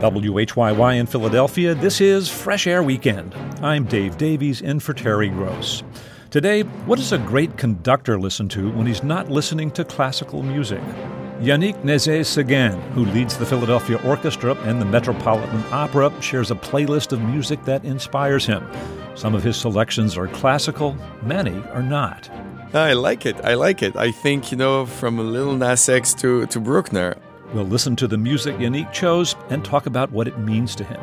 From WHYY in Philadelphia, this is Fresh Air Weekend. I'm Dave Davies in for Terry Gross. Today, what does a great conductor listen to when he's not listening to classical music? Yannick Nézet-Séguin, who leads the Philadelphia Orchestra and the Metropolitan Opera, shares a playlist of music that inspires him. Some of his selections are classical, many are not. I like it. I like it. I think, you know, from Lil Nas X to, to Bruckner, We'll listen to the music Yannick chose and talk about what it means to him.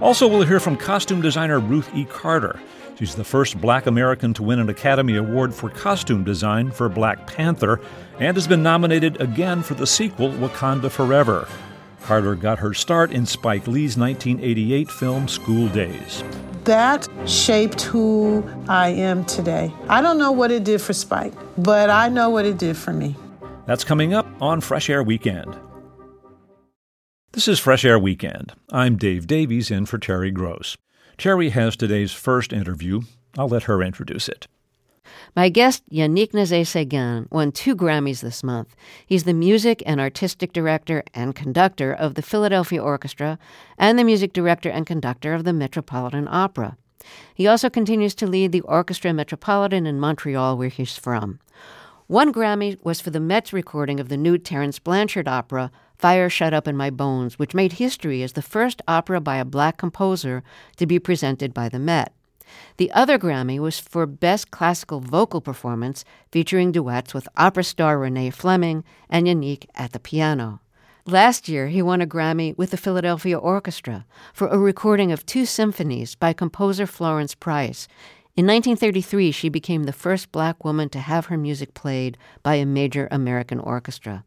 Also, we'll hear from costume designer Ruth E. Carter. She's the first black American to win an Academy Award for costume design for Black Panther and has been nominated again for the sequel Wakanda Forever. Carter got her start in Spike Lee's 1988 film School Daze. That shaped who I am today. I don't know what it did for Spike, but I know what it did for me. That's coming up on Fresh Air Weekend. This is Fresh Air Weekend. I'm Dave Davies in for Terry Gross. Terry has today's first interview. I'll let her introduce it. My guest, Yannick Nézet-Séguin, won two Grammys this month. He's the music and artistic director and conductor of the Philadelphia Orchestra and the music director and conductor of the Metropolitan Opera. He also continues to lead the Orchestra Metropolitan in Montreal, where he's from. One Grammy was for the Met's recording of the new Terence Blanchard opera, Fire Shut Up in My Bones, which made history as the first opera by a black composer to be presented by the Met. The other Grammy was for Best Classical Vocal Performance, featuring duets with opera star Renee Fleming and Yannick at the piano. Last year, he won a Grammy with the Philadelphia Orchestra for a recording of two symphonies by composer Florence Price. In 1933, she became the first black woman to have her music played by a major American orchestra.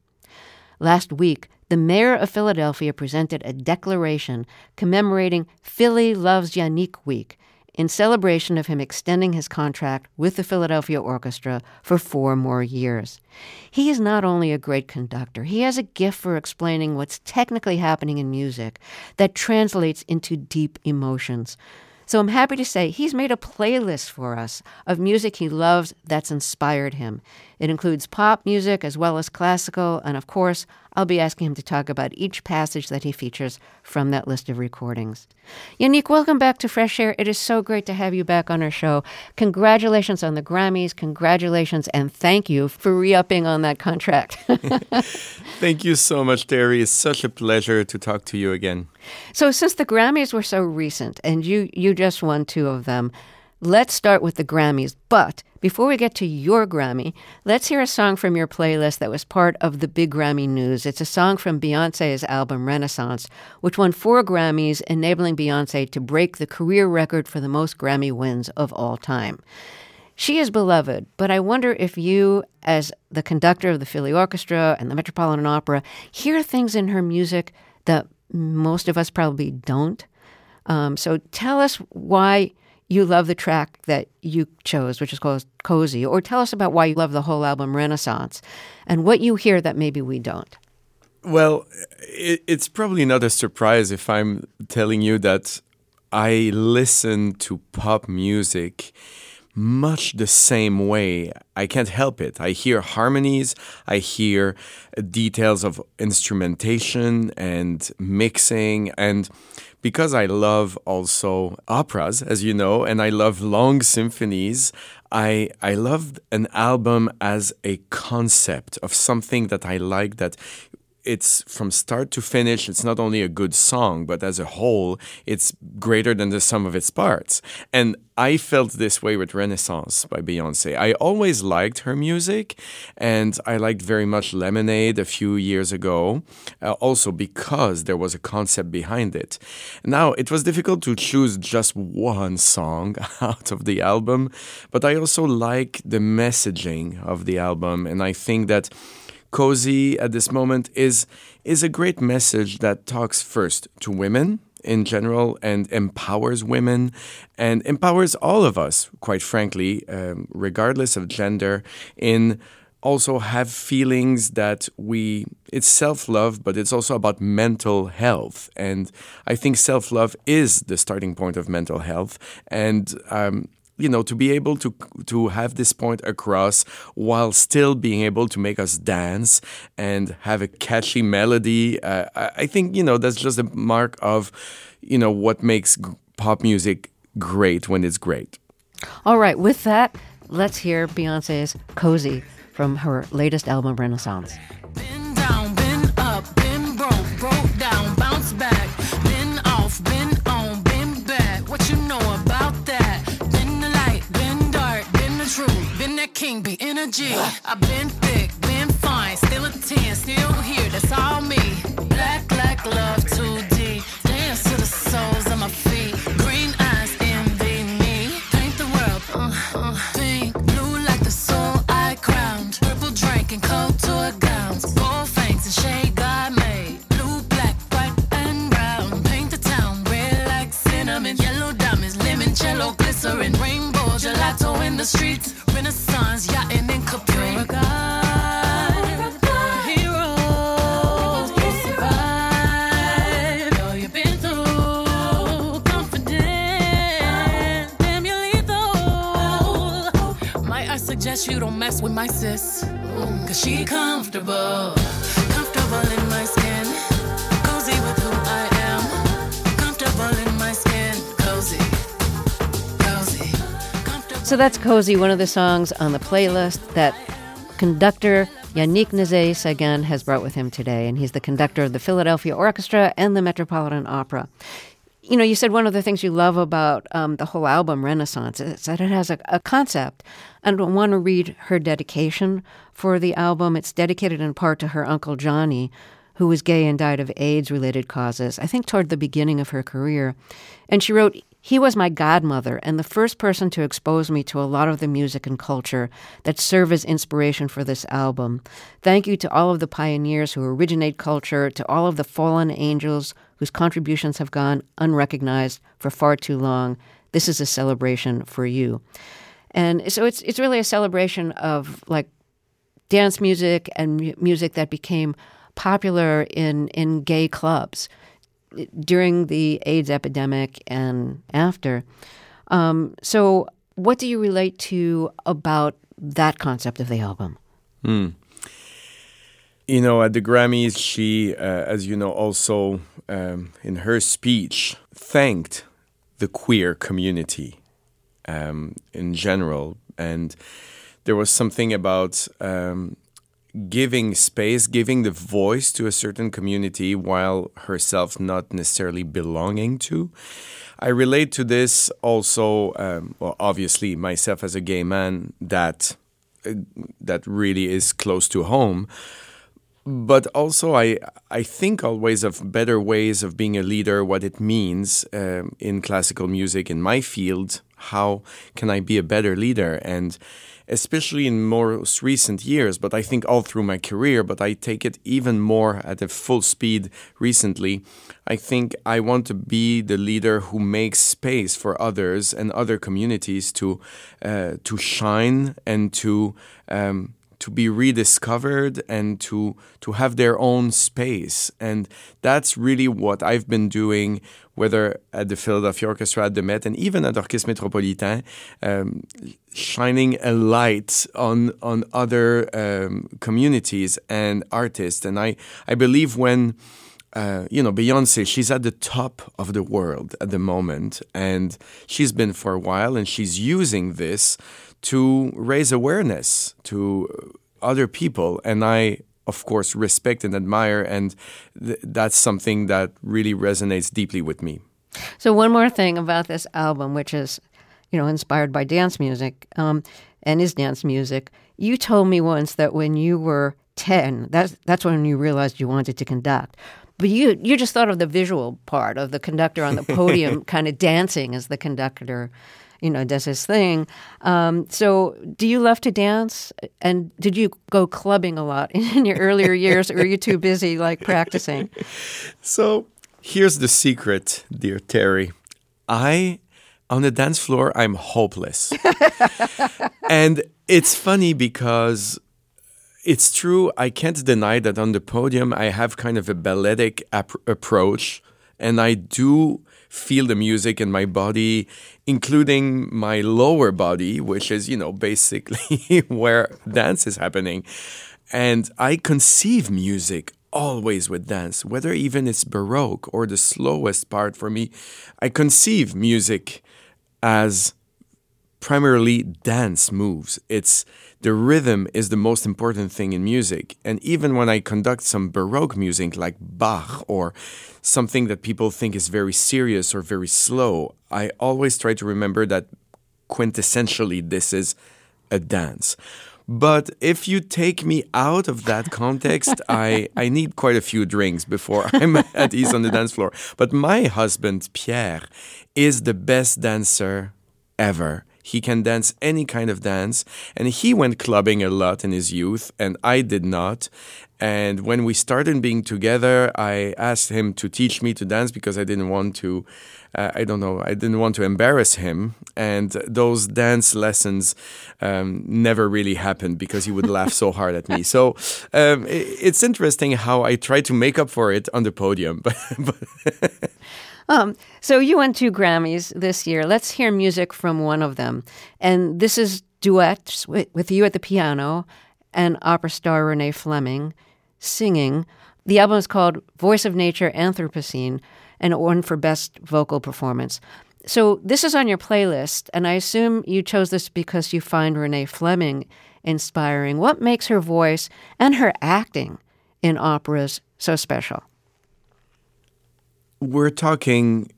Last week, the mayor of Philadelphia presented a declaration commemorating Philly Loves Yannick Week in celebration of him extending his contract with the Philadelphia Orchestra for four more years. He is not only a great conductor, he has a gift for explaining what's technically happening in music that translates into deep emotions. So I'm happy to say he's made a playlist for us of music he loves that's inspired him. It includes pop music as well as classical, and of course, I'll be asking him to talk about each passage that he features from that list of recordings. Yannick, welcome back to Fresh Air. It is so great to have you back on our show. Congratulations on the Grammys. Congratulations and thank you for re upping on that contract. thank you so much, Terry. It's such a pleasure to talk to you again. So, since the Grammys were so recent and you, you just won two of them, let's start with the Grammys. But before we get to your Grammy, let's hear a song from your playlist that was part of the big Grammy news. It's a song from Beyonce's album Renaissance, which won four Grammys, enabling Beyonce to break the career record for the most Grammy wins of all time. She is beloved, but I wonder if you, as the conductor of the Philly Orchestra and the Metropolitan Opera, hear things in her music that most of us probably don't. Um, so tell us why you love the track that you chose, which is called Cozy, or tell us about why you love the whole album Renaissance and what you hear that maybe we don't. Well, it, it's probably not a surprise if I'm telling you that I listen to pop music much the same way. I can't help it. I hear harmonies, I hear details of instrumentation and mixing and because I love also operas, as you know, and I love long symphonies, I I love an album as a concept of something that I like that it's from start to finish it's not only a good song but as a whole it's greater than the sum of its parts. And i felt this way with renaissance by beyonce i always liked her music and i liked very much lemonade a few years ago uh, also because there was a concept behind it. Now it was difficult to choose just one song out of the album but i also like the messaging of the album and i think that Cozy at this moment is is a great message that talks first to women in general and empowers women and empowers all of us, quite frankly, um, regardless of gender, in also have feelings that we it's self-love but it's also about mental health. And i think self-love is the starting point of mental health. And um, you know to be able to to have this point across while still being able to make us dance and have a catchy melody uh, I, think you know that's just a mark of you know what makes pop music great when it's great All right, with that, let's hear Beyonce's Cozy from her latest album, Renaissance. Energy. I've been thick, been fine, still a 10, still here, that's all me. Black, black love, 2D. Dance to the soles of my feet. Green eyes, envy me. Paint the world, uh, uh. Pink, blue like the soul I crowned. Purple drink and toy gowns. Gold fangs and shade God made. Blue, black, white, and brown. Paint the town red like cinnamon. Yellow diamonds, lemon, cello, glycerin. Rainbow, gelato in the streets. Renaissance, yachting Suggest you don't mess with my sis? Mm, Cause she comfortable, comfortable in my skin, cozy with who I am, comfortable in my skin, cozy, cozy. So that's Cozy, one of the songs on the playlist that conductor Yannick Nézet-Séguin has brought with him today. And he's the conductor of the Philadelphia Orchestra and the Metropolitan Opera. You know, you said one of the things you love about um, the whole album, Renaissance, is that it has a, a concept. I want to read her dedication for the album. It's dedicated in part to her uncle Johnny, who was gay and died of AIDS related causes, I think toward the beginning of her career. And she wrote, He was my godmother and the first person to expose me to a lot of the music and culture that serve as inspiration for this album. Thank you to all of the pioneers who originate culture, to all of the fallen angels whose contributions have gone unrecognized for far too long. This is a celebration for you. And so it's it's really a celebration of like dance music and mu- music that became popular in in gay clubs during the AIDS epidemic and after. Um, so, what do you relate to about that concept of the album? You know, at the Grammys, she, uh, as you know, also um, in her speech thanked the queer community um, in general. And there was something about um, giving space, giving the voice to a certain community while herself not necessarily belonging to. I relate to this also, um, well, obviously, myself as a gay man, that uh, that really is close to home but also I I think always of better ways of being a leader, what it means um, in classical music in my field. How can I be a better leader? And especially in most recent years, but I think all through my career, but I take it even more at a full speed recently. I think I want to be the leader who makes space for others and other communities to uh, to shine and to um, to be rediscovered and to to have their own space. And that's really what I've been doing whether at the Philadelphia Orchestra at the Met and even at Orchestre Métropolitain um, shining a light on on other um, communities and artists. And I I believe when uh, you know, Beyonce, she's at the top of the world at the moment, and she's been for a while, and she's using this to raise awareness to other people. And I, of course, respect and admire, and th- that's something that really resonates deeply with me. So, one more thing about this album, which is, you know, inspired by dance music um, and is dance music. You told me once that when you were 10, that's, that's when you realized you wanted to conduct. But you, you just thought of the visual part of the conductor on the podium kind of dancing as the conductor, you know, does his thing. Um, so, do you love to dance? And did you go clubbing a lot in your earlier years, or were you too busy like practicing? So here's the secret, dear Terry. I, on the dance floor, I'm hopeless. and it's funny because it's true. I can't deny that on the podium, I have kind of a balletic ap- approach, and I do feel the music in my body, including my lower body, which is, you know, basically where dance is happening. And I conceive music always with dance, whether even it's Baroque or the slowest part for me. I conceive music as primarily dance moves. It's the rhythm is the most important thing in music. And even when I conduct some Baroque music like Bach or something that people think is very serious or very slow, I always try to remember that quintessentially this is a dance. But if you take me out of that context, I, I need quite a few drinks before I'm at ease on the dance floor. But my husband, Pierre, is the best dancer ever. He can dance any kind of dance. And he went clubbing a lot in his youth, and I did not. And when we started being together, I asked him to teach me to dance because I didn't want to, uh, I don't know, I didn't want to embarrass him. And those dance lessons um, never really happened because he would laugh so hard at me. So um, it, it's interesting how I try to make up for it on the podium. But Um, so you won two Grammys this year. Let's hear music from one of them. And this is duets with, with you at the piano and opera star Renee Fleming singing. The album is called Voice of Nature Anthropocene and it won for Best Vocal Performance. So this is on your playlist, and I assume you chose this because you find Renee Fleming inspiring. What makes her voice and her acting in operas so special? We're talking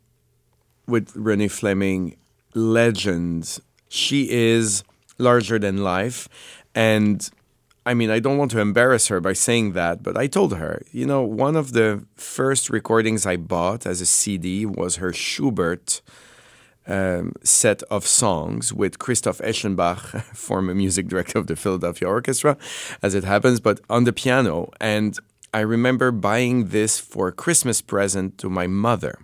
with Renee Fleming, legends. She is larger than life. And I mean, I don't want to embarrass her by saying that, but I told her, you know, one of the first recordings I bought as a CD was her Schubert um, set of songs with Christoph Eschenbach, former music director of the Philadelphia Orchestra, as it happens, but on the piano. And I remember buying this for a Christmas present to my mother.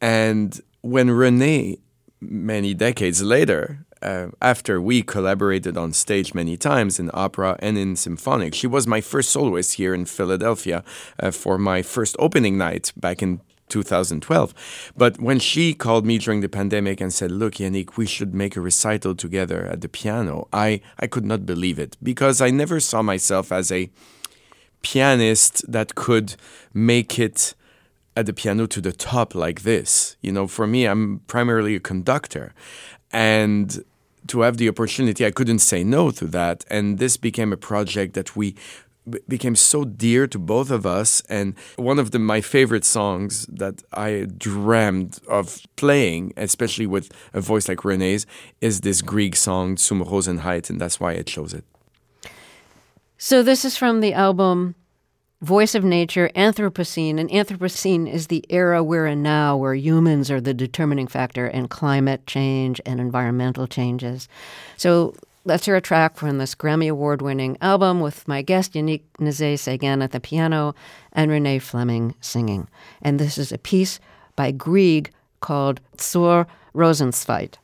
And when Renee, many decades later, uh, after we collaborated on stage many times in opera and in symphonic, she was my first soloist here in Philadelphia uh, for my first opening night back in 2012. But when she called me during the pandemic and said, Look, Yannick, we should make a recital together at the piano, I, I could not believe it because I never saw myself as a pianist that could make it at the piano to the top like this. You know, for me, I'm primarily a conductor. And to have the opportunity, I couldn't say no to that. And this became a project that we became so dear to both of us and one of the, my favorite songs that I dreamed of playing especially with a voice like Renee's is this Grieg song Zur Rosenzeit and that's why I chose it so this is from the album Voice of Nature, Anthropocene. And Anthropocene is the era we're in now, where humans are the determining factor in climate change and environmental changes. So let's hear a track from this Grammy Award winning album with my guest Yannick Nézet Séguin at the piano and Renee Fleming singing. And this is a piece by Grieg called Zur Rosenzeit.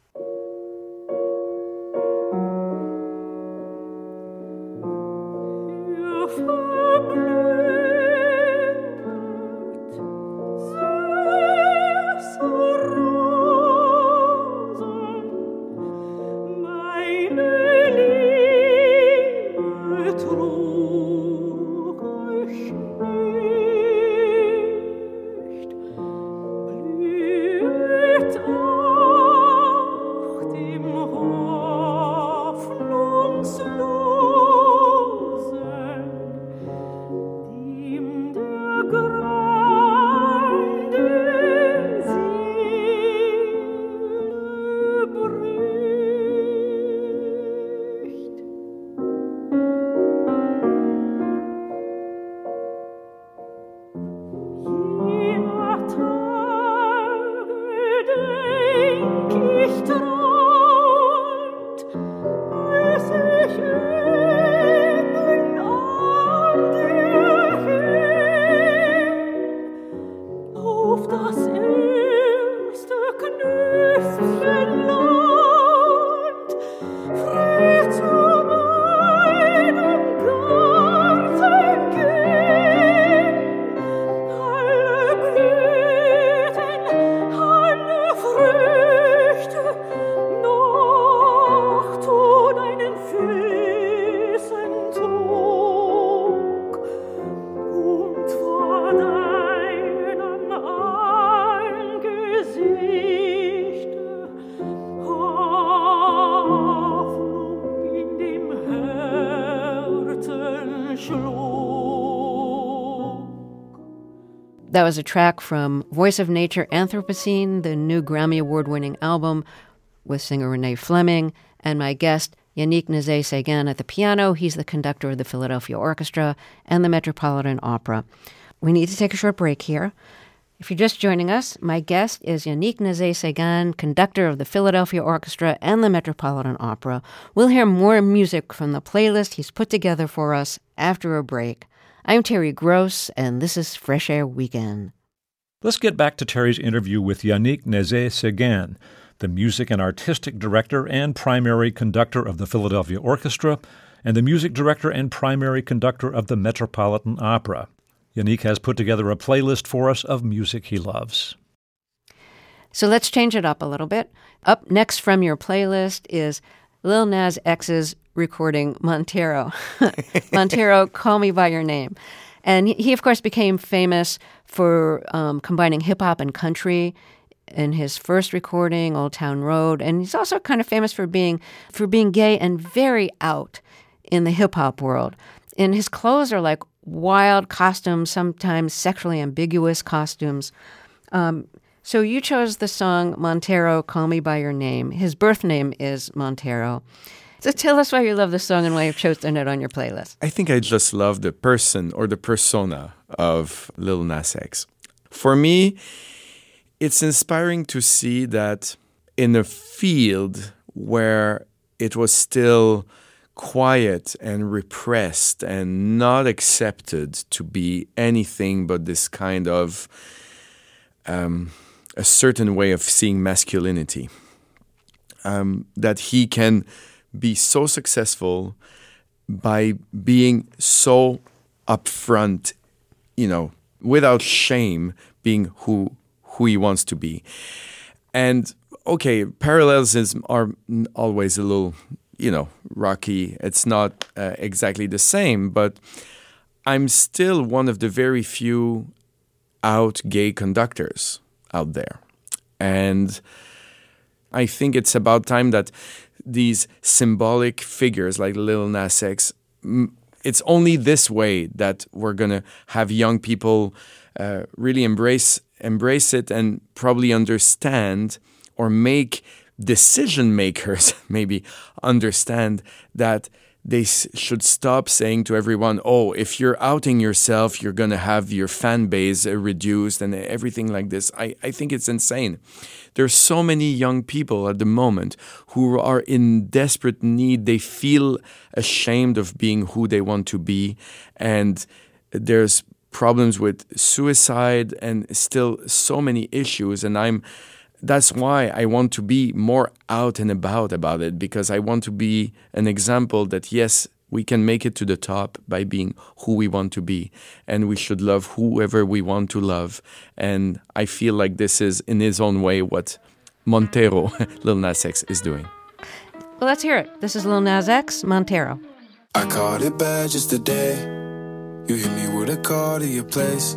That was a track from Voice of Nature Anthropocene, the new Grammy Award winning album with singer Renee Fleming, and my guest, Yannick Nézet Séguin, at the piano. He's the conductor of the Philadelphia Orchestra and the Metropolitan Opera. We need to take a short break here. If you're just joining us, my guest is Yannick Nézet Séguin, conductor of the Philadelphia Orchestra and the Metropolitan Opera. We'll hear more music from the playlist he's put together for us after a break. I'm Terry Gross, and this is Fresh Air Weekend. Let's get back to Terry's interview with Yannick Nézet Séguin, the music and artistic director and primary conductor of the Philadelphia Orchestra, and the music director and primary conductor of the Metropolitan Opera. Yannick has put together a playlist for us of music he loves. So let's change it up a little bit. Up next from your playlist is Lil Nas X's recording Montero. Montero, Call Me By Your Name. And he, of course, became famous for um, combining hip hop and country in his first recording, Old Town Road. And he's also kind of famous for being for being gay and very out in the hip hop world. And his clothes are like wild costumes, sometimes sexually ambiguous costumes. Um, so you chose the song Montero, Call Me By Your Name. His birth name is Montero. So tell us why you love the song and why you've chosen it on your playlist. I think I just love the person or the persona of Lil Nas X. For me, it's inspiring to see that in a field where it was still quiet and repressed and not accepted to be anything but this kind of um, a certain way of seeing masculinity. Um, that he can be so successful by being so upfront, you know, without shame, being who who he wants to be. And okay, parallelisms are always a little, you know, rocky. It's not uh, exactly the same, but I'm still one of the very few out gay conductors out there. And I think it's about time that these symbolic figures like Lil Nas X, it's only this way that we're to have young people uh, really embrace embrace it and probably understand or make decision makers maybe understand that they should stop saying to everyone, oh, if you're outing yourself, you're going to have your fan base uh, reduced and everything like this. I, I think it's insane. There's so many young people at the moment who are in desperate need. They feel ashamed of being who they want to be. And there's problems with suicide and still so many issues. And I'm that's why I want to be more out and about about it because I want to be an example that yes, we can make it to the top by being who we want to be and we should love whoever we want to love. And I feel like this is in his own way what Montero, Lil Nas X, is doing. Well, let's hear it. This is Lil Nas X, Montero. I caught it bad just today. You hit me with a call to your place.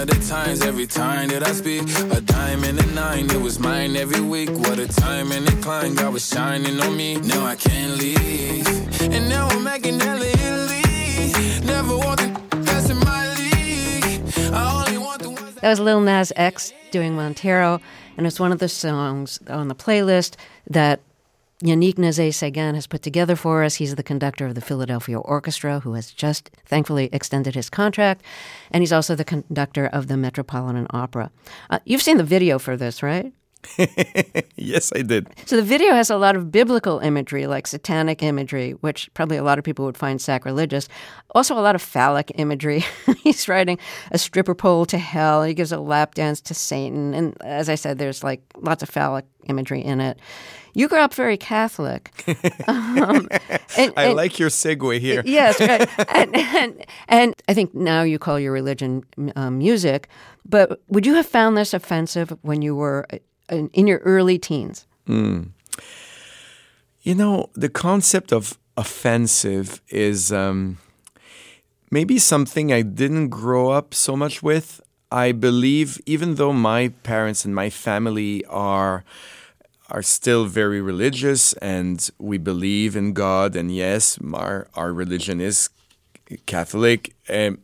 of the times every time that I speak. A diamond and a nine, it was mine every week. What a time and a climb, God was shining on me. Now I can't leave. And now I'm making hella Italy. Never want the in my league. I only want the ones. That was Lil Nas X doing Montero, and it's one of the songs on the playlist that Yannick Nézet-Séguin has put together for us. He's the conductor of the Philadelphia Orchestra, who has just thankfully extended his contract, and he's also the conductor of the Metropolitan Opera. Uh, you've seen the video for this, right? yes, I did. So the video has a lot of biblical imagery, like satanic imagery, which probably a lot of people would find sacrilegious. Also, a lot of phallic imagery. He's riding a stripper pole to hell. He gives a lap dance to Satan. And as I said, there's like lots of phallic imagery in it. You grew up very Catholic. um, and, I and, like your segue here. yes, right. and, and, and, I think now you call your religion um, music. But would you have found this offensive when you were in, your early teens? Mm. You know, the concept of offensive is um, maybe something I didn't grow up so much with. I believe, even though my parents and my family are are still very religious and we believe in God, and yes, our, our religion is Catholic. Um,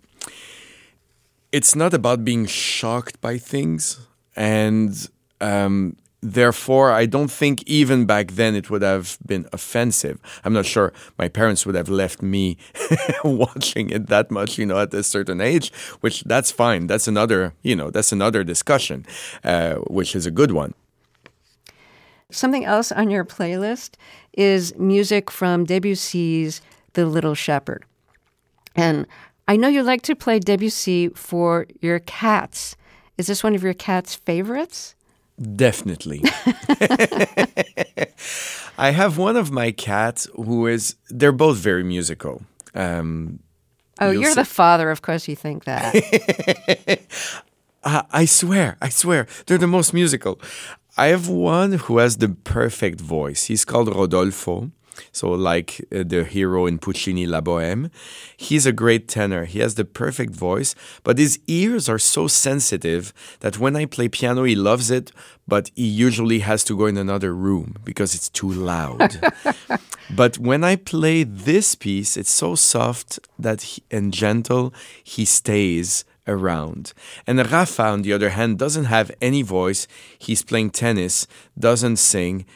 it's not about being shocked by things, and um, therefore, I don't think even back then it would have been offensive. I'm not sure my parents would have left me watching it that much, you know, at a certain age, which that's fine. That's another, you know, that's another discussion, uh, which is a good one. Something else on your playlist is music from Debussy's The Little Shepherd. And I know you like to play Debussy for your cats. Is this one of your cat's favorites? Definitely. I have one of my cats who is, they're both very musical. Um, oh, you're the father, of course you think that. uh, I swear, I swear, they're the most musical. I have one who has the perfect voice. He's called Rodolfo. So, like uh, the hero in Puccini La Boheme, he's a great tenor. He has the perfect voice, but his ears are so sensitive that when I play piano, he loves it, but he usually has to go in another room because it's too loud. but when I play this piece, it's so soft that he, and gentle, he stays around. And Rafa, on the other hand, doesn't have any voice. He's playing tennis, doesn't sing,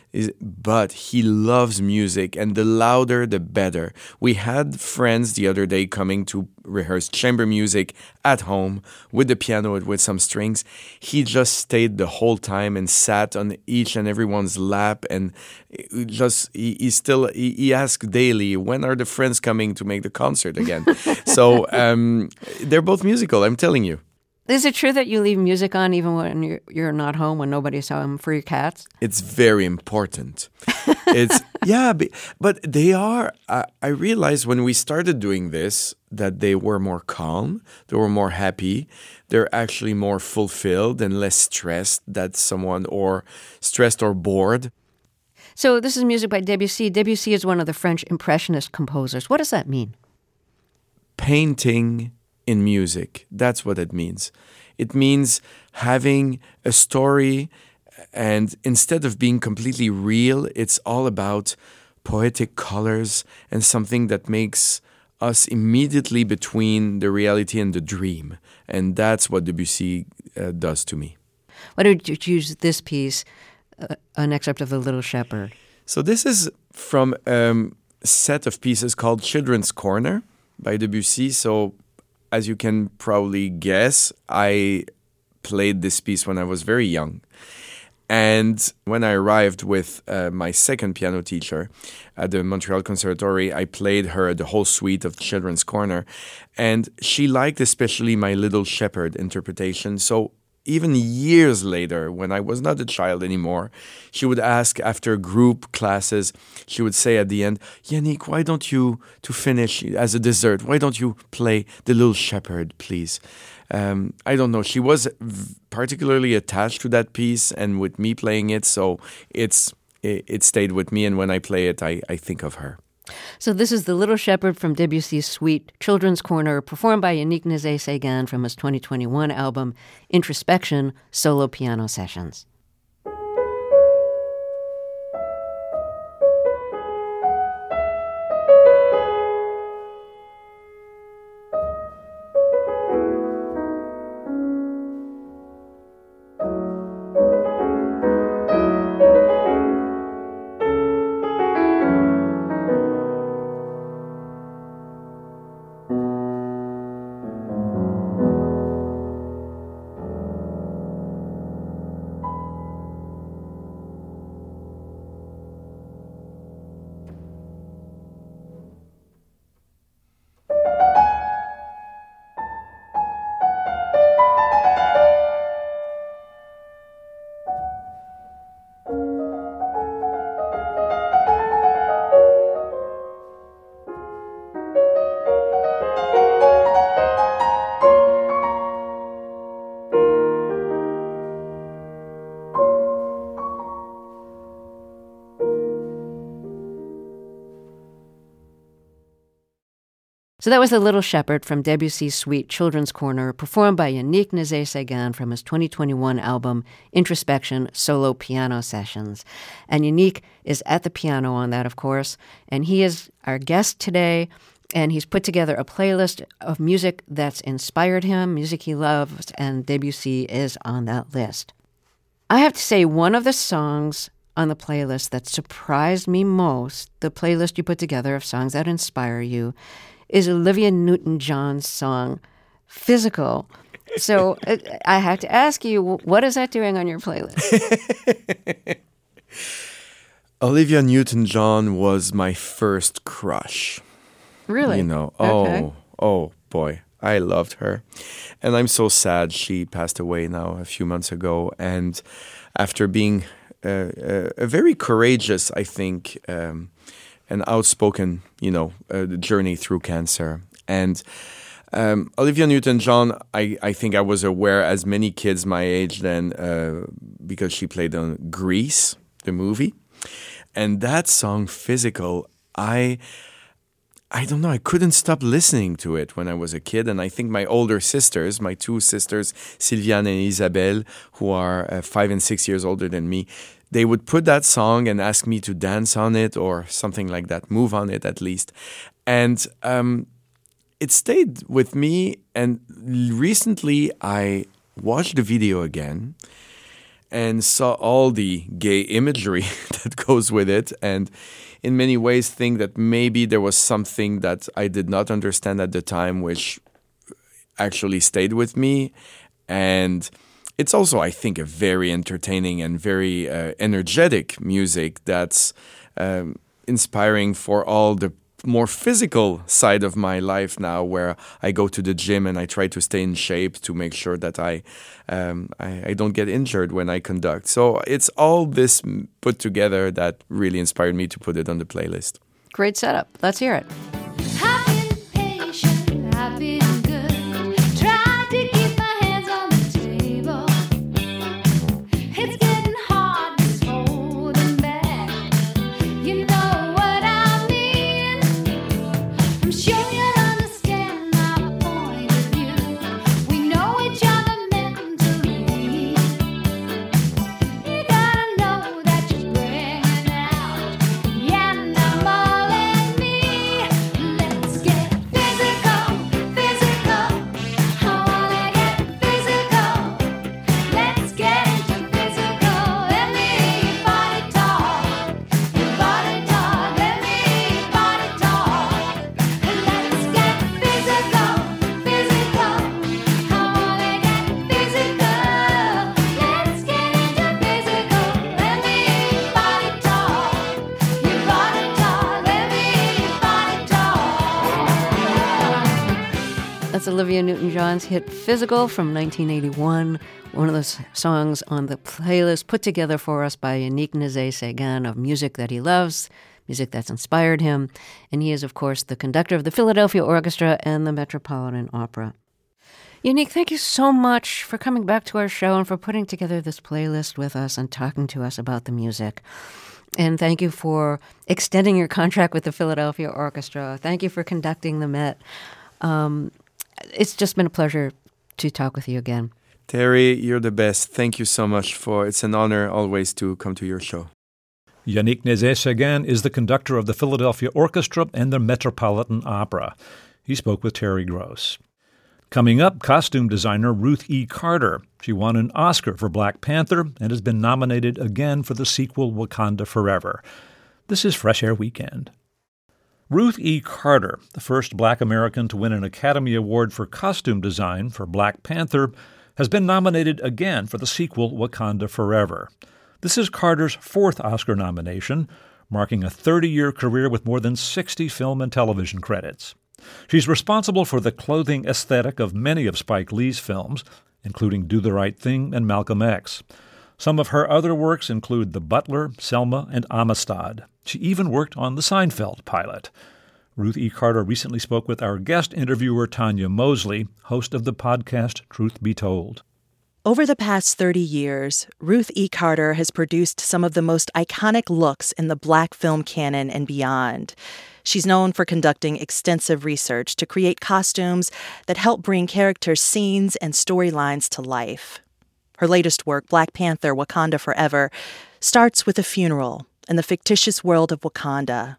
but he loves music, and the louder, the better. We had friends the other day coming to rehearse chamber music at home with the piano and with some strings. He just stayed the whole time and sat on each and everyone's lap, and just he, he still he, he asked daily, "When are the friends coming to make the concert again?" so um, they're both musical. I'm telling you. Is it true that you leave music on even when you're, you're not home when nobody's home for your cats? It's very important. it's yeah, but they are. I, I realized when we started doing this that they were more calm, they were more happy, they're actually more fulfilled and less stressed that someone or stressed or bored. So this is music by Debussy. Debussy is one of the French impressionist composers. What does that mean? Painting in music. That's what it means. It means having a story, and instead of being completely real, it's all about poetic colors and something that makes us immediately between the reality and the dream. And that's what Debussy uh, does to me. Why did you choose this piece, uh, an excerpt of The Little Shepherd? So, this is from um, a set of pieces called Children's Corner by Debussy. So, as you can probably guess, I played this piece when I was very young. And when I arrived with uh, my second piano teacher at the Montreal Conservatory, I played her the whole suite of Children's Corner. And she liked especially my Little Shepherd interpretation. So even years later, when I was not a child anymore, she would ask after group classes, she would say at the end, Yannick, why don't you, to finish as a dessert, why don't you play The Little Shepherd, please? Um, I don't know. She was particularly attached to that piece and with me playing it, so it's it, it stayed with me. And when I play it, I, I think of her. So this is The Little Shepherd from Debussy's suite, Children's Corner, performed by Yannick Nézet-Séguin from his 2021 album, Introspection Solo Piano Sessions. So that was The Little Shepherd from Debussy's suite Children's Corner, performed by Yannick Nézet-Séguin from his 2021 album Introspection Solo Piano Sessions. And Yannick is at the piano on that, of course, and he is our guest today. And he's put together a playlist of music that's inspired him, music he loves, and Debussy is on that list. I have to say, one of the songs on the playlist that surprised me most, the playlist you put together of songs that inspire you, is Olivia Newton John's song Physical. So uh, I have to ask you, what is that doing on your playlist? Olivia Newton John was my first crush. Really? You know, Okay. oh, oh boy, I loved her. And I'm so sad she passed away now a few months ago. And after being uh, uh, a very courageous, I think, um, and outspoken, you know, uh, journey through cancer. And um, Olivia Newton-John, I, I think I was aware as many kids my age then uh, because she played on Grease, the movie, and that song "Physical," I I don't know. I couldn't stop listening to it when I was a kid, and I think my older sisters, my two sisters, Sylviane and Isabelle, who are uh, five and six years older than me, they would put that song and ask me to dance on it or something like that, move on it at least, and um, it stayed with me. And recently, I watched the video again and saw all the gay imagery that goes with it and in many ways think that maybe there was something that I did not understand at the time which actually stayed with me and it's also I think a very entertaining and very uh, energetic music that's um, inspiring for all the more physical side of my life now where I go to the gym and I try to stay in shape to make sure that I um, I, I don't get injured when I conduct. So it's all this put together that really inspired me to put it on the playlist. Great setup. Let's hear it. Olivia Newton John's hit Physical from 1981, one of those songs on the playlist put together for us by Yannick Nézet-Séguin of music that he loves, music that's inspired him. And he is, of course, the conductor of the Philadelphia Orchestra and the Metropolitan Opera. Yannick, thank you so much for coming back to our show and for putting together this playlist with us and talking to us about the music. And thank you for extending your contract with the Philadelphia Orchestra. Thank you for conducting the Met. Um, it's just been a pleasure to talk with you again. Terry, you're the best. Thank you so much for it's an honor always to come to your show. Yannick Nézet-Séguin is the conductor of the Philadelphia Orchestra and the Metropolitan Opera. He spoke with Terry Gross. Coming up, costume designer Ruth E. Carter. She won an Oscar for Black Panther and has been nominated again for the sequel Wakanda Forever. This is Fresh Air Weekend. Ruth E. Carter, the first black American to win an Academy Award for costume design for Black Panther, has been nominated again for the sequel Wakanda Forever. This is Carter's fourth Oscar nomination, marking a 30 year career with more than 60 film and television credits. She's responsible for the clothing aesthetic of many of Spike Lee's films, including Do the Right Thing and Malcolm X. Some of her other works include The Butler, Selma, and Amistad. She even worked on the Seinfeld pilot. Ruth E. Carter recently spoke with our guest interviewer Tanya Mosley, host of the podcast Truth Be Told. Over the past 30 years, Ruth E. Carter has produced some of the most iconic looks in the black film canon and beyond. She's known for conducting extensive research to create costumes that help bring characters' scenes and storylines to life. Her latest work, Black Panther Wakanda Forever, starts with a funeral in the fictitious world of Wakanda.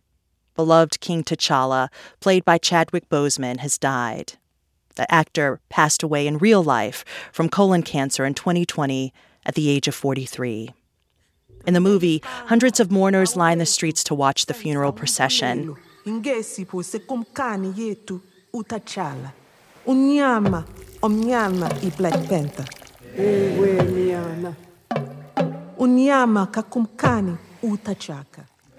Beloved King T'Challa, played by Chadwick Boseman, has died. The actor passed away in real life from colon cancer in 2020 at the age of 43. In the movie, hundreds of mourners line the streets to watch the funeral procession.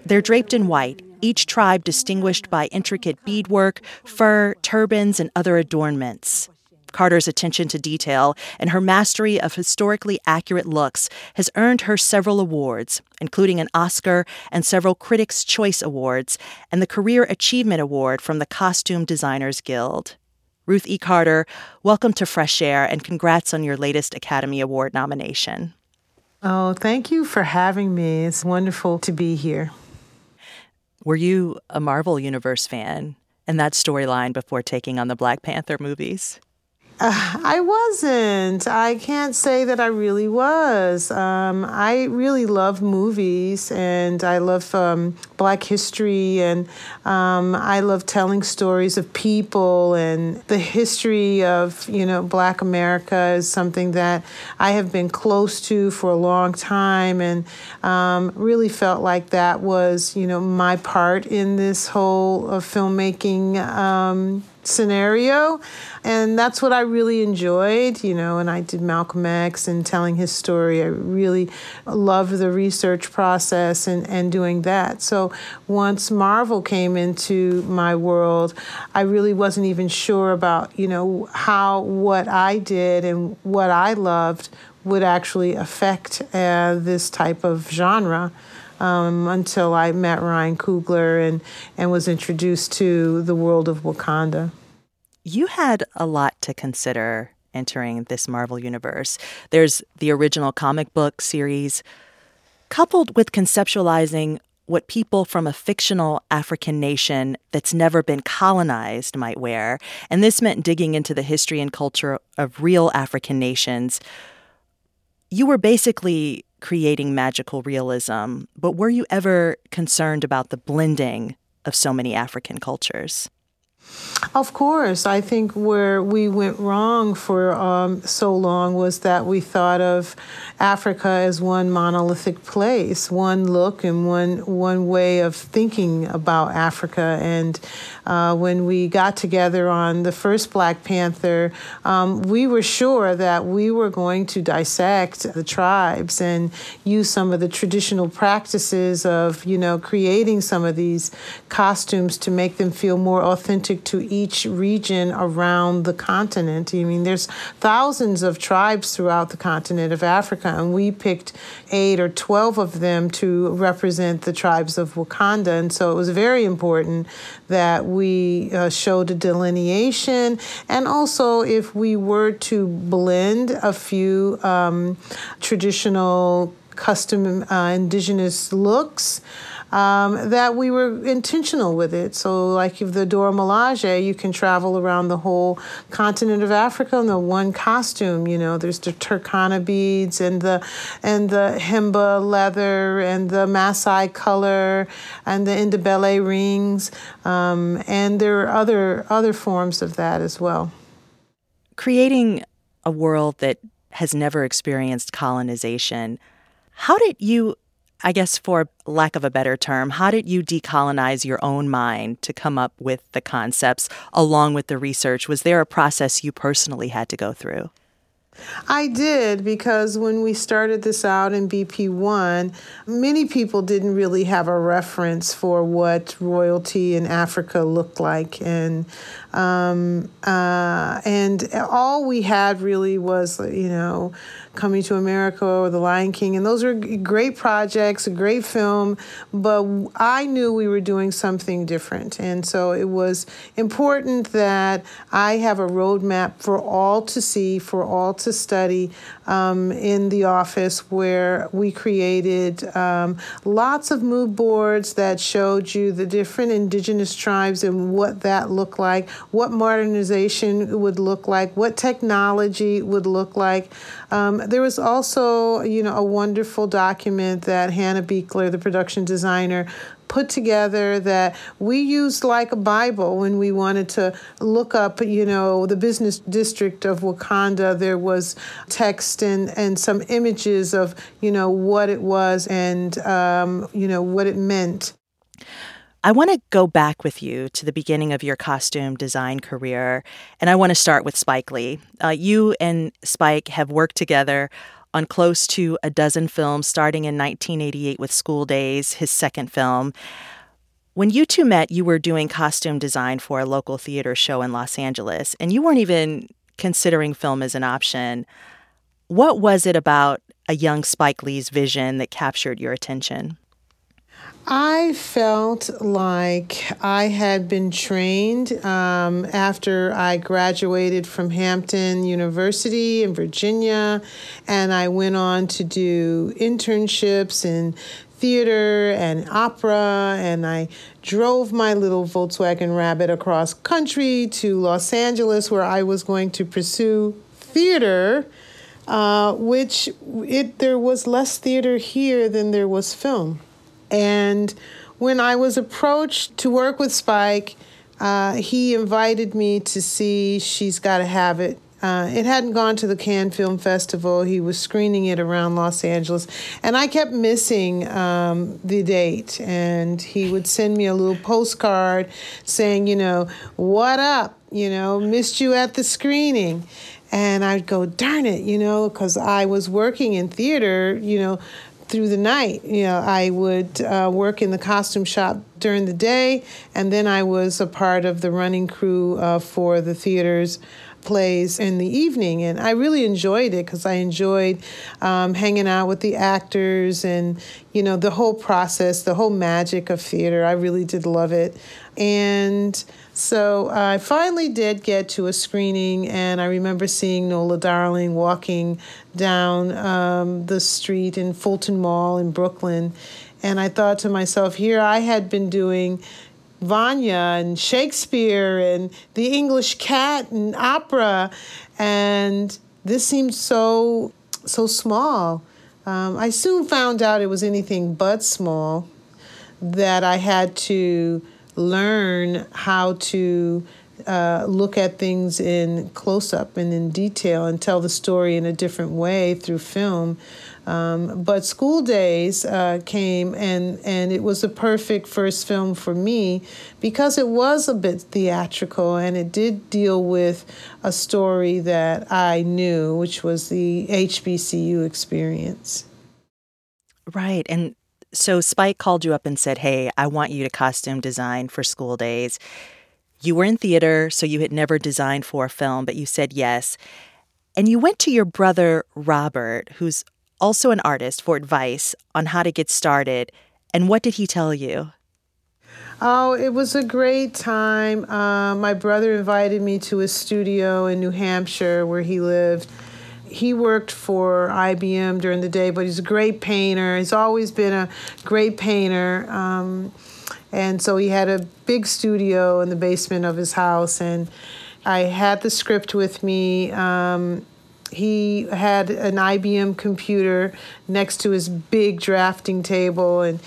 They're draped in white, each tribe distinguished by intricate beadwork, fur, turbans, and other adornments. Carter's attention to detail and her mastery of historically accurate looks has earned her several awards, including an Oscar and several Critics' Choice Awards and the Career Achievement Award from the Costume Designers Guild. Ruth E. Carter, welcome to Fresh Air and congrats on your latest Academy Award nomination. Oh, thank you for having me. It's wonderful to be here. Were you a Marvel Universe fan and that storyline before taking on the Black Panther movies? Uh, I wasn't. I can't say that I really was. Um, I really love movies and I love um, Black history and um, I love telling stories of people and the history of you know Black America is something that I have been close to for a long time and um, really felt like that was you know my part in this whole uh, filmmaking um, scenario. And that's what I really enjoyed, you know, and I did Malcolm X and telling his story. I really loved the research process and, and doing that. So once Marvel came into my world, I really wasn't even sure about, you know, how what I did and what I loved would actually affect uh, this type of genre. Um, until I met Ryan Coogler and, and was introduced to the world of Wakanda. You had a lot to consider entering this Marvel universe. There's the original comic book series, coupled with conceptualizing what people from a fictional African nation that's never been colonized might wear. And this meant digging into the history and culture of real African nations. You were basically creating magical realism, but were you ever concerned about the blending of so many African cultures? Of course, I think where we went wrong for um, so long was that we thought of Africa as one monolithic place, one look and one one way of thinking about Africa. And uh, when we got together on the first Black Panther, um, we were sure that we were going to dissect the tribes and use some of the traditional practices of you know creating some of these costumes to make them feel more authentic to each region around the continent. I mean, there's thousands of tribes throughout the continent of Africa, and we picked eight or 12 of them to represent the tribes of Wakanda. And so it was very important that we uh, showed a delineation. And also, if we were to blend a few um, traditional custom uh, indigenous looks, um, that we were intentional with it. So, like if the Dora Milaje, you can travel around the whole continent of Africa in the one costume. You know, there's the Turkana beads and the and the Himba leather and the Maasai color and the Ndebele rings, um, and there are other other forms of that as well. Creating a world that has never experienced colonization, how did you I guess, for lack of a better term, how did you decolonize your own mind to come up with the concepts along with the research? Was there a process you personally had to go through? I did because when we started this out in BP1, many people didn't really have a reference for what royalty in Africa looked like. And Um, uh, and all we had really was, you know, Coming to America or The Lion King. And those g- great projects, a great film, but I knew we were doing something different. And so it was important that I have a roadmap for all to see, for all to study um, in the office where we created um, lots of mood boards that showed you the different indigenous tribes and what that looked like, what modernization would look like, what technology would look like. Um, there was also, you know, a wonderful document that Hannah Beachler, the production designer, put together that we used like a Bible when we wanted to look up, you know, the business district of Wakanda. There was text and, and some images of, you know, what it was and, um, you know, what it meant. I want to go back with you to the beginning of your costume design career, and I want to start with Spike Lee. Uh, you and Spike have worked together on close to a dozen films, starting in 1988 with School Daze, his second film. When you two met, you were doing costume design for a local theater show in Los Angeles, and you weren't even considering film as an option. What was it about a young Spike Lee's vision that captured your attention? I felt like I had been trained um, after I graduated from Hampton University in Virginia, and I went on to do internships in theater and opera, and I drove my little Volkswagen Rabbit across country to Los Angeles, where I was going to pursue theater. Uh, which it there was less theater here than there was film. And when I was approached to work with Spike, uh, he invited me to see She's Gotta Have It. Uh, it hadn't gone to the Cannes Film Festival. He was screening it around Los Angeles. And I kept missing um, the date. And he would send me a little postcard saying, you know, what up? You know, missed you at the screening. And I'd go, darn it, you know, because I was working in theater, you know, through the night. You know, I would uh, work in the costume shop during the day, and then I was a part of the running crew uh, for the theater's plays in the evening. And I really enjoyed it because I enjoyed um, hanging out with the actors and, you know, the whole process, the whole magic of theater. I really did love it. And so I finally did get to a screening, and I remember seeing Nola Darling walking down um, the street in Fulton Mall in Brooklyn. And I thought to myself, here I had been doing Vanya and Shakespeare and The English Cat and opera, and this seemed so so small. Um, I soon found out it was anything but small. That I had to learn how to uh, look at things in close up and in detail and tell the story in a different way through film. Um, but School Daze uh, came and, and it was a perfect first film for me because it was a bit theatrical and it did deal with a story that I knew, which was the HBCU experience. Right. And so Spike called you up and said, Hey, I want you to costume design for school daze. You were in theater, so you had never designed for a film, but you said yes. And you went to your brother, Robert, who's also an artist, for advice on how to get started. And what did he tell you? Oh, it was a great time. Uh, my brother invited me to his studio in New Hampshire where he lived. He worked for IBM during the day, but he's a great painter. He's always been a great painter. Um, and so he had a big studio in the basement of his house, and I had the script with me. Um, he had an IBM computer next to his big drafting table, and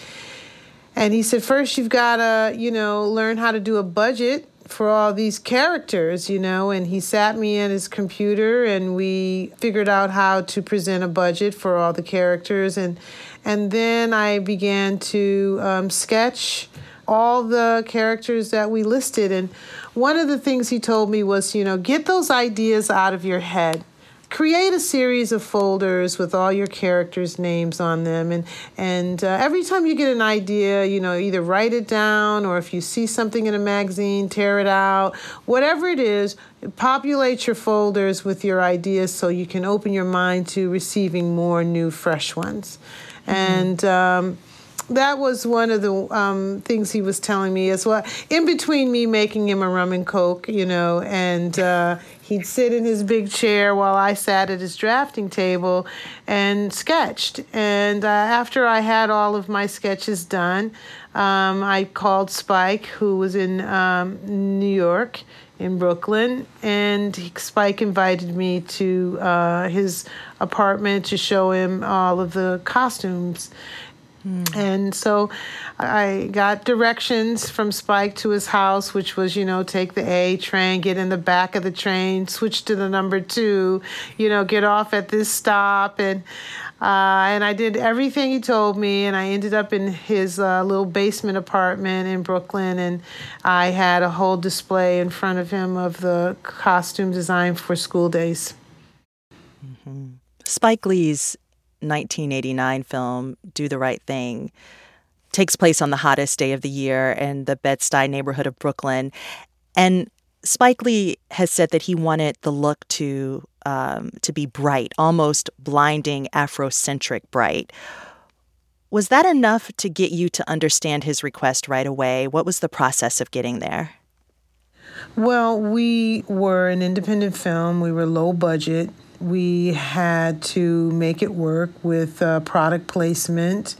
and he said, first you've got to, you know, learn how to do a budget for all these characters, you know. And he sat me at his computer and we figured out how to present a budget for all the characters. And, and then I began to um, sketch all the characters that we listed. And one of the things he told me was, you know, get those ideas out of your head. Create a series of folders with all your characters' names on them, and and uh, every time you get an idea, you know, either write it down or if you see something in a magazine, tear it out. Whatever it is, populate your folders with your ideas so you can open your mind to receiving more new, fresh ones, and. Um, that was one of the um, things he was telling me as well. In between me making him a rum and coke, you know, and uh, he'd sit in his big chair while I sat at his drafting table and sketched. And uh, after I had all of my sketches done, um, I called Spike, who was in um, New York, in Brooklyn, and Spike invited me to uh, his apartment to show him all of the costumes. And so I got directions from Spike to his house, which was, you know, take the A train, get in the back of the train, switch to the number two, you know, get off at this stop. And, uh, and I did everything he told me. And I ended up in his uh, little basement apartment in Brooklyn. And I had a whole display in front of him of the costume design for school daze. Spike Lee's 1989 film, Do the Right Thing, takes place on the hottest day of the year in the Bed-Stuy neighborhood of Brooklyn. And Spike Lee has said that he wanted the look to um, to be bright, almost blinding Afrocentric bright. Was that enough to get you to understand his request right away? What was the process of getting there? Well, we were an independent film. We were low budget. We had to make it work with uh, product placement.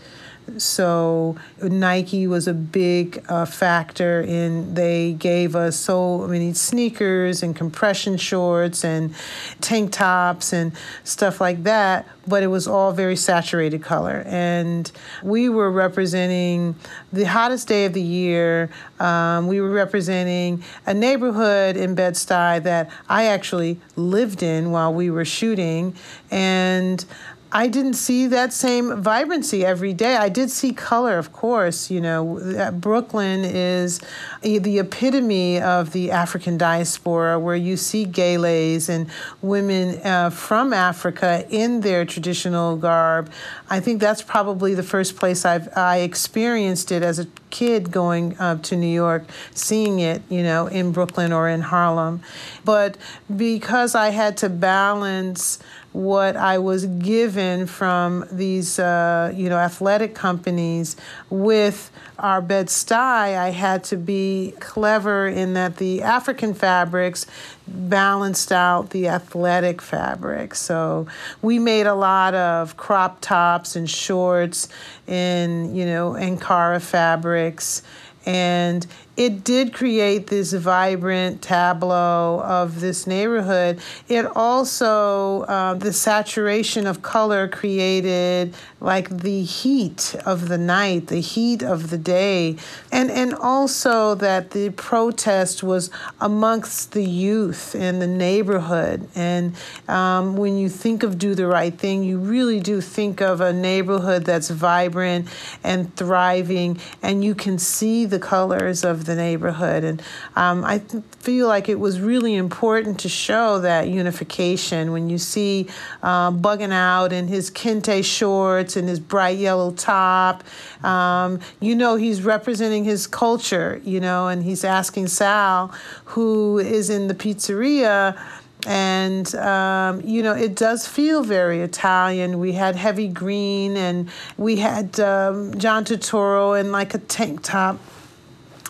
So Nike was a big uh, factor in. They gave us so many sneakers and compression shorts and tank tops and stuff like that. But it was all very saturated color, and we were representing the hottest day of the year. Um, we were representing a neighborhood in Bed Stuy that I actually lived in while we were shooting, and I didn't see that same vibrancy every day. I did see color, of course. You know, Brooklyn is the epitome of the African diaspora, where you see geles and women uh, from Africa in their traditional garb. I think that's probably the first place I've I experienced it as a kid going up to New York, seeing it, you know, in Brooklyn or in Harlem. But because I had to balance what I was given from these, uh, you know, athletic companies with our Bed I had to be clever in that the African fabrics balanced out the athletic fabrics. So we made a lot of crop tops and shorts in, you know, Ankara fabrics. And it did create this vibrant tableau of this neighborhood. It also, uh, the saturation of color created like the heat of the night, the heat of the day, and, and also that the protest was amongst the youth in the neighborhood. And um, when you think of Do the Right Thing, you really do think of a neighborhood that's vibrant and thriving, and you can see the colors the neighborhood. And um, I th- feel like it was really important to show that unification when you see um, Bugging Out in his kente shorts and his bright yellow top. Um, you know, he's representing his culture, you know, and he's asking Sal, who is in the pizzeria and um, you know it does feel very Italian. We had heavy green, and we had um, John Turturro in like a tank top,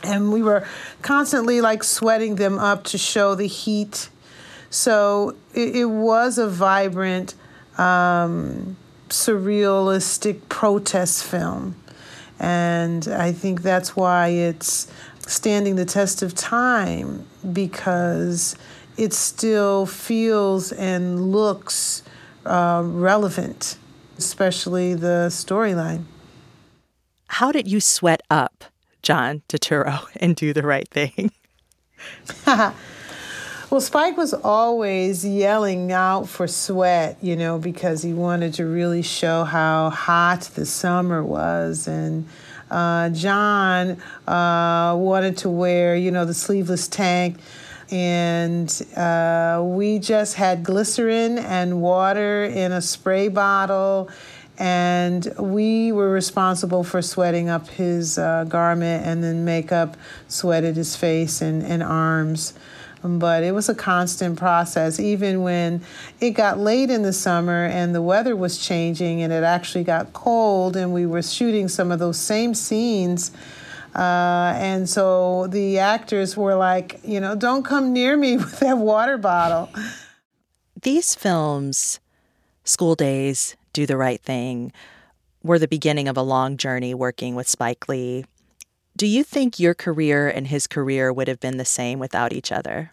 and we were constantly like sweating them up to show the heat. So it, it was a vibrant, um, surrealistic protest film, and I think that's why it's standing the test of time because it still feels and looks uh, relevant, especially the storyline. How did you sweat up John Turturro and do the right thing? Well, Spike was always yelling out for sweat, you know, because he wanted to really show how hot the summer was. And uh, John uh, wanted to wear, you know, the sleeveless tank and uh, we just had glycerin and water in a spray bottle and we were responsible for sweating up his uh, garment and then makeup sweated his face and, and arms. But it was a constant process. Even when it got late in the summer and the weather was changing and it actually got cold and we were shooting some of those same scenes uh, and so the actors were like you know don't come near me with that water bottle. These films, School Daze, Do the Right Thing, were the beginning of a long journey working with Spike Lee. Do you think your career and his career would have been the same without each other?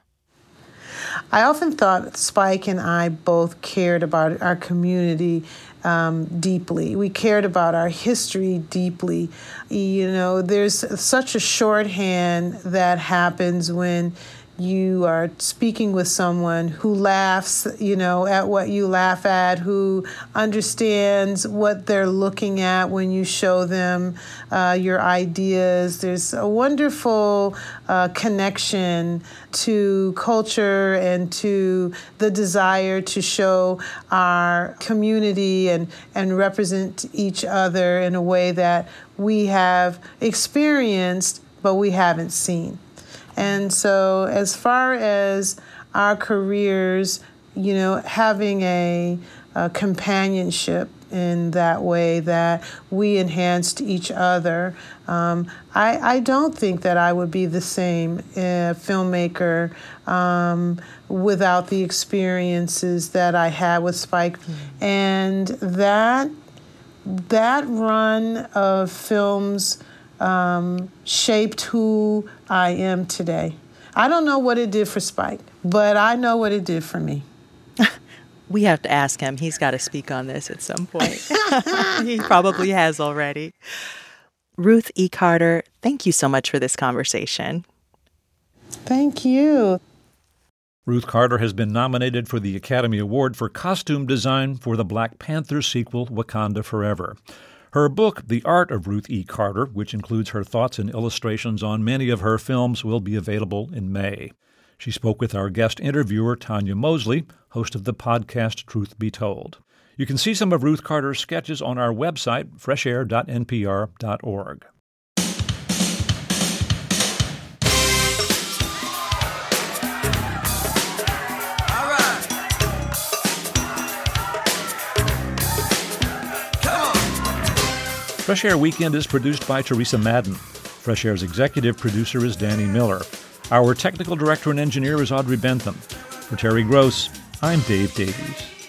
I often thought Spike and I both cared about our community um, deeply. We cared about our history deeply. You know, there's such a shorthand that happens when you are speaking with someone who laughs, you know, at what you laugh at, who understands what they're looking at when you show them uh, your ideas. There's a wonderful uh, connection to culture and to the desire to show our community and, and represent each other in a way that we have experienced but we haven't seen. And so, as far as our careers, you know, having a, a, companionship in that way that we enhanced each other, um, I, I, don't think that I would be the same uh, filmmaker um, without the experiences that I had with Spike. Mm-hmm. And that that run of films um, shaped who I am today. I don't know what it did for Spike, but I know what it did for me. we have to ask him. He's got to speak on this at some point. he probably has already. Ruth E. Carter, thank you so much for this conversation. Thank you. Ruth Carter has been nominated for the Academy Award for Costume Design for the Black Panther sequel, Wakanda Forever. Her book, The Art of Ruth E. Carter, which includes her thoughts and illustrations on many of her films, will be available in May. She spoke with our guest interviewer, Tanya Mosley, host of the podcast Truth Be Told. You can see some of Ruth Carter's sketches on our website, freshair.npr.org. Fresh Air Weekend is produced by Teresa Madden. Fresh Air's executive producer is Danny Miller. Our technical director and engineer is Audrey Bentham. For Terry Gross, I'm Dave Davies.